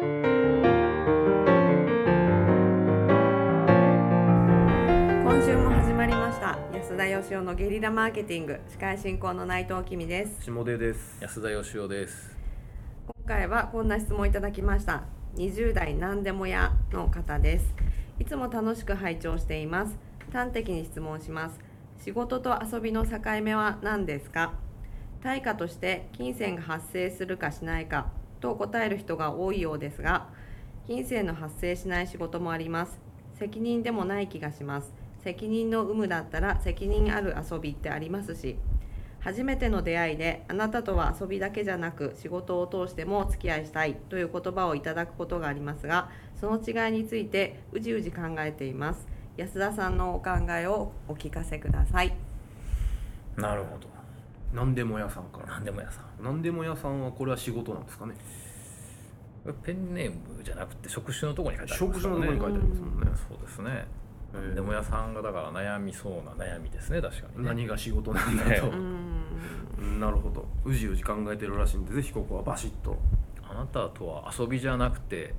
今週も始まりました。安田義雄のゲリラマーケティング。司会進行の内藤君です。下出です。安田義雄です。今回はこんな質問をいただきました。20代何でも屋の方です。いつも楽しく拝聴しています。端的に質問します。仕事と遊びの境目は何ですか？対価として金銭が発生するかしないかと答える人が多いようですが金銭の発生しない仕事もあります。責任でもない気がします。責任の有無だったら責任ある遊びってありますし初めての出会いであなたとは遊びだけじゃなく仕事を通してもお付き合いしたいという言葉をいただくことがありますがその違いについてうじうじ考えています。安田さんのお考えをお聞かせください。なるほなんでも屋さんかど。ら。なんでも屋さん。なんでも屋さんはこれは仕事なんですかね。ペンネームじゃなくて職種のところに書いてあります職種のところに書いてありますもんね。そうですね。でも屋さんがだから悩みそうな悩みですね確かにね。何が仕事なんだとなるほど。うじうじ考えてるらしいんで、ぜひここはバシッと。あなたとは遊びじゃなくて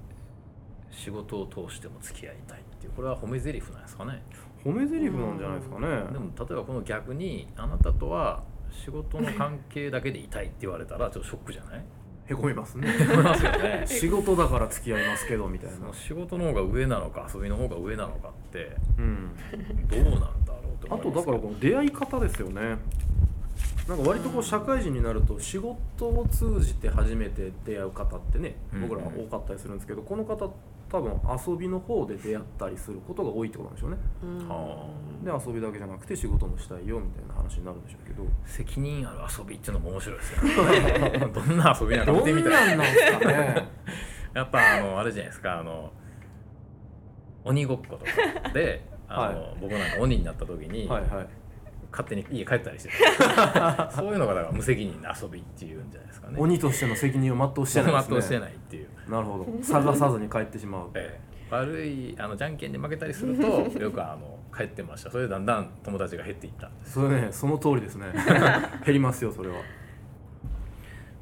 仕事を通しても付き合いたいっていうこれは褒め台詞なんですかね。褒め台詞なんじゃないですかね。でも例えばこの逆にあなたとは仕事の関係だけでいたいって言われたら ちょっとショックじゃない？へこみますね。ね。仕事だから付き合いますけどみたいな。仕事の方が上なのか遊びの方が上なのかってうん。どうなんだろうとあとだからこの出会い方ですよね。なんか割とこう社会人になると仕事を通じて初めて出会う方ってねうん僕らは多かったりするんですけどこの方多分遊びの方で出会ったりすることが多いってことなんでしょうね。うん。はで遊びだけじゃなくて仕事もしたいよみたいな話になるんでしょうけど。責任ある遊びっていうのも面白いですよね。どんな遊びなのか見てみたい。な やっぱあのあれじゃないですか。あの鬼ごっことかであの、は僕なんか鬼になった時に、はいはい勝手に家帰ったりしてた。そういうのがだから無責任な遊びっていうんじゃないですかね。鬼としての責任を全うしてないですね。全うしてないっていう、なるほど。探さずに帰ってしまう。ええ。悪いあのじゃんけんで負けたりすると よくあの帰ってました。それでだんだん友達が減っていったそれねその通りですね。減りますよそれは。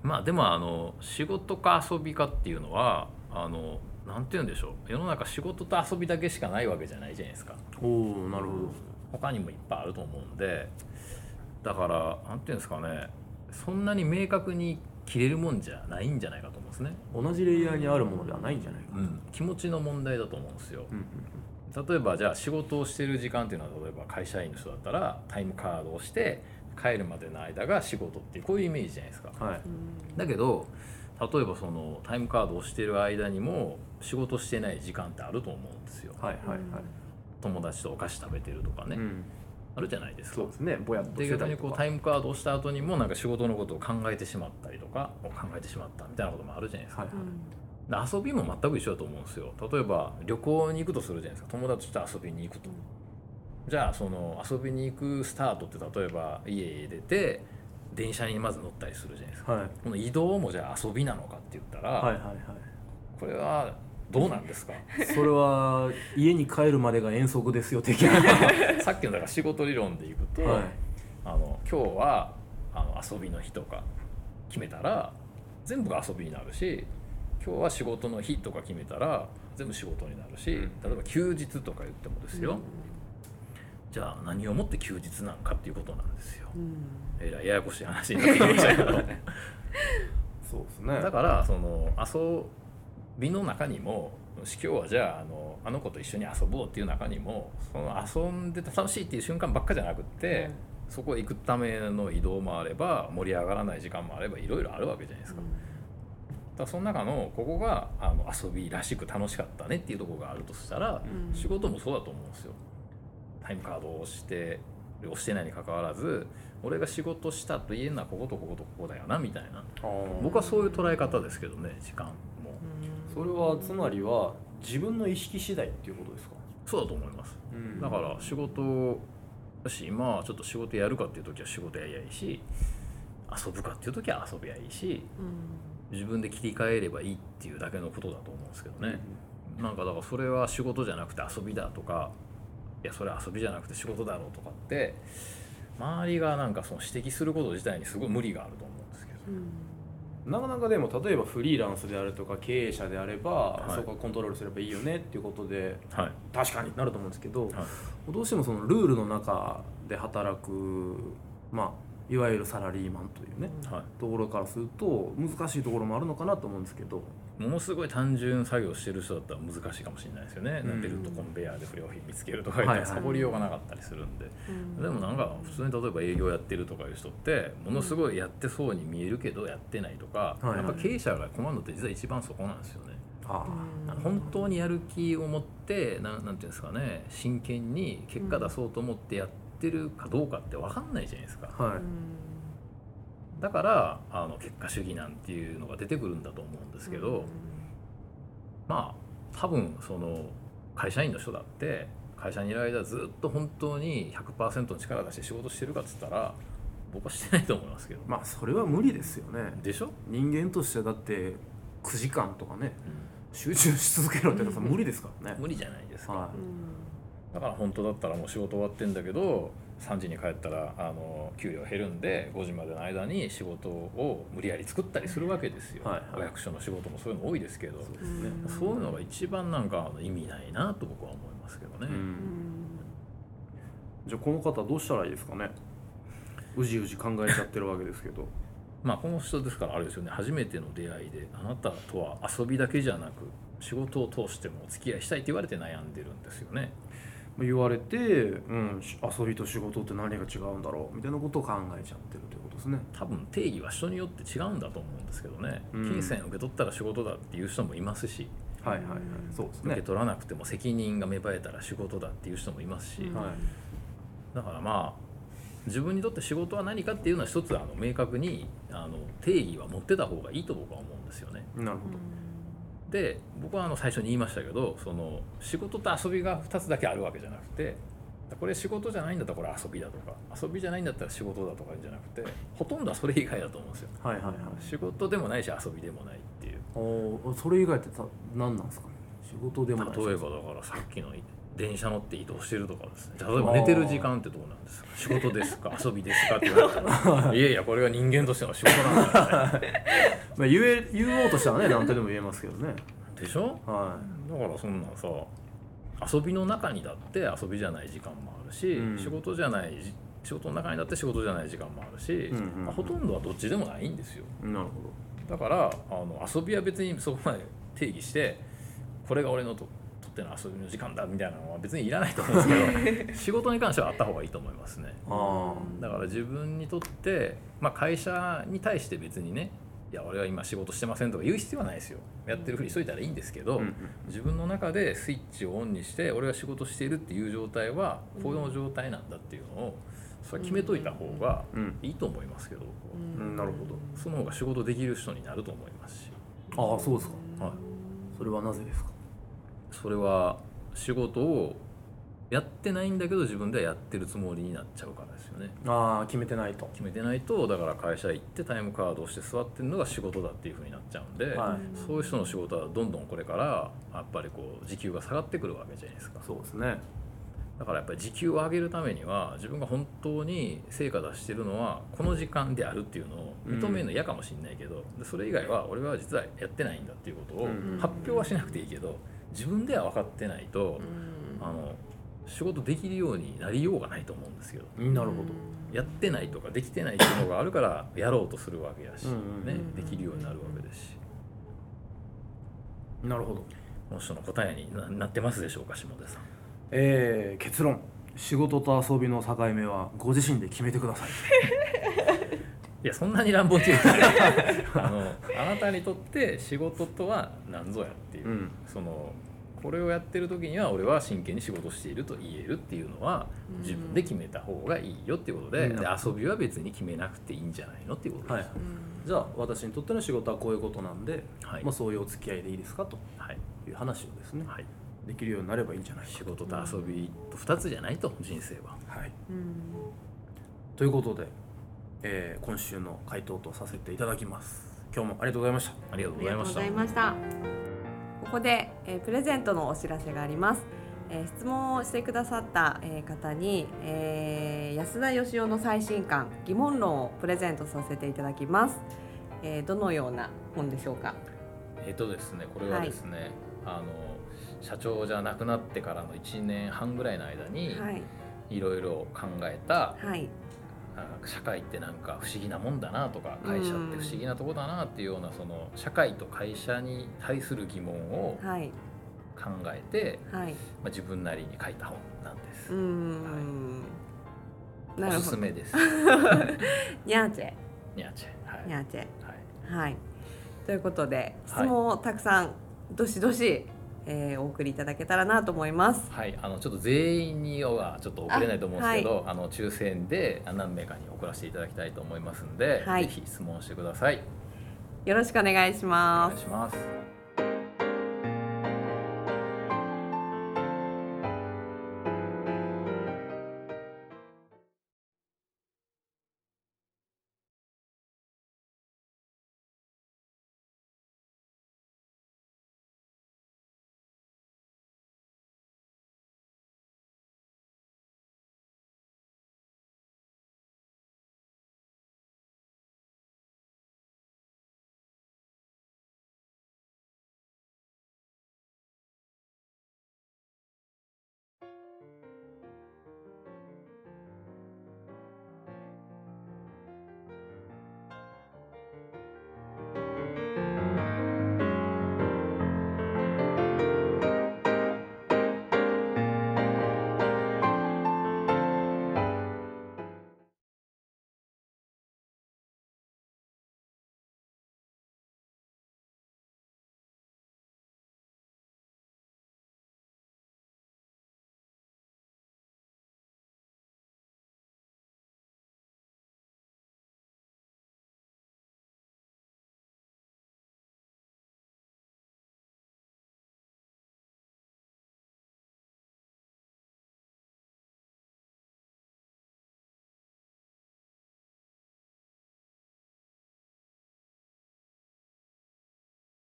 まあでもあの仕事か遊びかっていうのはあのなんて言うんでしょう。世の中仕事と遊びだけしかないわけじゃないじゃないですか。おおなるほ他にもいっぱいあると思うんでだからなんていうんですかねそんなに明確に切れるもんじゃないんじゃないかと思うんですね、ど同じレイヤーにあるものではないんじゃないかうん、気持ちの問題だと思うんですよ。うんうん例えばじゃあ仕事をしてる時間っていうのは例えば会社員の人だったらタイムカードをして帰るまでの間が仕事っていうこういうイメージじゃないですか。うんはい。だけど例えばそのタイムカードをしてる間にも仕事してない時間ってあると思うんですよ。はいはいはい友達とお菓子食べてるとかね、うん。あるじゃないですか。そうですね。ぼやっとでしてたりとか。逆にこうタイムカードをした後にもなんか仕事のことを考えてしまったりとか考えてしまったみたいなこともあるじゃないですか、はいはい。で遊びも全く一緒だと思うんですよ。例えば旅行に行くとするじゃないですか。友達と遊びに行くと、じゃあその遊びに行くスタートって例えば家へ出て電車にまず乗ったりするじゃないですか。はい。この移動もじゃあ遊びなのかって言ったら、はいはいはい。これはどうなんですか？それは家に帰るまでが遠足ですよ的な。さっきのだから仕事理論でいくと、はい。あの今日はあの遊びの日とか決めたら全部が遊びになるし今日は仕事の日とか決めたら全部仕事になるし、うん。例えば休日とか言ってもですよ、じゃあ何をもって休日なんかっていうことなんですよ。うん。えらいややこしい話になってきましたけど。そうですね。だからその遊びの中にも今日はじゃああのあの子と一緒に遊ぼうっていう中にもその遊んでて楽しいっていう瞬間ばっかじゃなくって、そこへ行くための移動もあれば盛り上がらない時間もあればいろいろあるわけじゃないですか。だからその中のここがあの遊びらしく楽しかったねっていうところがあるとしたら、うん。仕事もそうだと思うんですよ。タイムカードを押して押してないにかかわらず俺が仕事したと言えるのはこことこことここだよなみたいな。僕はそういう捉え方ですけどね時間。もそれはつまりは自分の意識次第っていうことですか、そうだと思います。うん。だから仕事だし今はちょっと仕事やるかっていう時は仕事やりゃいいし遊ぶかっていう時は遊びゃいいし自分で切り替えればいいっていうだけのことだと思うんですけどね、なんかだからそれは仕事じゃなくて遊びだとかいやそれは遊びじゃなくて仕事だろうとかって周りがなんかその指摘すること自体にすごい無理があると思うんですけどなかなかでも例えばフリーランスであるとか経営者であれば、い。そこはコントロールすればいいよねっていうことではい。確かになると思うんですけど、はい。どうしてもそのルールの中で働くまあいわゆるサラリーマンというね、はところからすると難しいところもあるのかなと思うんですけどい、ものすごい単純作業してる人だったら難しいかもしれないですよね、うん。ベルトコンベヤーで不良品見つけるとか言ったらサボりようがなかったりするんで、うん。でもなんか普通に例えば営業やってるとかいう人ってものすごいやってそうに見えるけどやってないとか、はいはい。やっぱ経営者が困るのって実は一番そこなんですよね。あうん本当にやる気を持ってなんなんていうんですかね真剣に結果出そうと思ってやってるかどうかって分かんないじゃないですか、あはい、うんだからあの結果主義なんていうのが出てくるんだと思うんですけど、まあ多分その会社員の人だって会社にいる間ずっと本当に100%の力出して仕事してるかっつったら僕はしてないと思いますけど、まあそれは無理ですよね。でしょ、人間としてだって9時間とかね集中し続けろってのは無理ですからね、無理じゃないですか、はだから本当だったらもう仕事終わってんだけど3時に帰ったらあの給料減るんで5時までの間に仕事を無理やり作ったりするわけですよ、はいはい。お役所の仕事もそういうの多いですけど。い、そうすね、んそういうのが一番なんかあの意味ないなと僕は思いますけどね、じゃあこの方どうしたらいいですかね？うじうじ考えちゃってるわけですけど。まあこの人ですからあれですよね。初めての出会いであなたとは遊びだけじゃなく仕事を通してもお付き合いしたいって言われて悩んでるんですよね言われて、うん、し遊びと仕事って何が違うんだろうみたいなことを考えちゃってるということですね。多分定義は人によって違うんだと思うんですけどね、うん。金銭受け取ったら仕事だっていう人もいますしはいはいはい。そうですね。受け取らなくても責任が芽生えたら仕事だっていう人もいますし、うんはい。だからまあ自分にとって仕事は何かっていうのは一つあの明確にあの定義は持ってた方がいいと僕は思うんですよね。なるほで僕はあの最初に言いましたけどその仕事と遊びが2つだけあるわけじゃなくてこれ仕事じゃないんだったらこれ遊びだとか遊びじゃないんだったら仕事だとかじゃなくてほとんどはそれ以外だと思うんですよ。どはいはいはい仕事でもないし遊びでもないっていう。おーそれ以外ってた何なんですかね？仕事でもない例えばだからさっきの電車乗って移動してるとかですね。例えば寝てる時間ってどうなんですか？仕事ですか？遊びですか？って言われたら いやいやこれが人間としての仕事なんだね。まあ、言え言おうとしたらね何とでも言えますけどね。でしょ？はだからそんなんさ遊びの中にだって遊びじゃない時間もあるし、うん。仕事じゃないじ仕事の中にだって仕事じゃない時間もあるし、うんうんうん。まあほとんどはどっちでもないんですよ。いなるほだからあの遊びは別にそこまで定義してこれが俺のととっての遊びの時間だみたいなのは別にいらないと思うんですけど 仕事に関してはあった方がいいと思いますね。だから自分にとって、まあ、会社に対して別にねいや俺は今仕事してませんとか言う必要はないですよ。やってるふりしといたらいいんですけど、あ、うんうん。自分の中でスイッチをオンにして俺が仕事しているっていう状態はこの状態なんだっていうのをそれは決めといた方がうん。いいと思いますけどうん。なるほど。その方が仕事できる人になると思いますし。ああそうですか。はい。それはなぜですか？それは仕事をやってないんだけど自分ではやってるつもりになっちゃうからですよね。ああ決めてないと。決めてないとだから会社行ってタイムカードをして座ってるのが仕事だっていうふうになっちゃうんで、はい。そういう人の仕事はどんどんこれからやっぱりこう時給が下がってくるわけじゃないですか。そうですね。だからやっぱり時給を上げるためには自分が本当に成果出してるのはこの時間であるっていうのを認めるの嫌かもしれないけど、でそれ以外は俺は実はやってないんだっていうことをうん。発表はしなくていいけど自分では分かってないと、うん。あの仕事できるようになりようがないと思うんですけど。なるほど。やってないとかできてないっていうのがあるからやろうとするわけやし、うんうんねうん。できるようになるわけですし。なるほど。この人の答えにななってますでしょうか下出さん。えー、結論。仕事と遊びの境目はご自身で決めてください いやそんなに乱暴っていうか。あのあなたにとって仕事とは何ぞやっていう、うん。そのこれをやってる時には俺は真剣に仕事していると言えるっていうのはうん。自分で決めた方がいいよっていうことで,、うん。で遊びは別に決めなくていいんじゃないのっていうことはいです、じゃあ私にとっての仕事はこういうことなんで、はい。まあ、そういうお付き合いでいいですか？とはい。いう話をですね、はい、できるようになればいいんじゃないか仕事と遊びと2つじゃないと人生は。はい、うん。ということで、えー今週の回答とさせていただきます今日もありがとうございましたありがとうごございましたざいました。ここで、えープレゼントのお知らせがあります。えー質問をしてくださった、えー方に、えー安田義雄の最新刊疑問論をプレゼントさせていただきます。えーどのような本でしょうか？えっとですねこれはですね、あの社長じゃなくなってからの1年半ぐらいの間にはいいろいろ考えた、はいあ社会ってなんか不思議なもんだなとか会社って不思議なとこだなっていうようなその社会と会社に対する疑問をはい考えて、はい。まあ、自分なりに書いた本なんですうー。ん。なお。すすめです。ニャーチェニャーチェ。はい。ニャーチェ。はい。はい。ということで質はい問をたくさんどしどし、えーお送りいただけたらなと思います。はい、あのちょっと全員にはちょっと送れないと思うんですけど、あ,、の抽選で何名かに送らせていただきたいと思いますんで、はいぜひ質問してください。よろしくお願いしおます願い。します。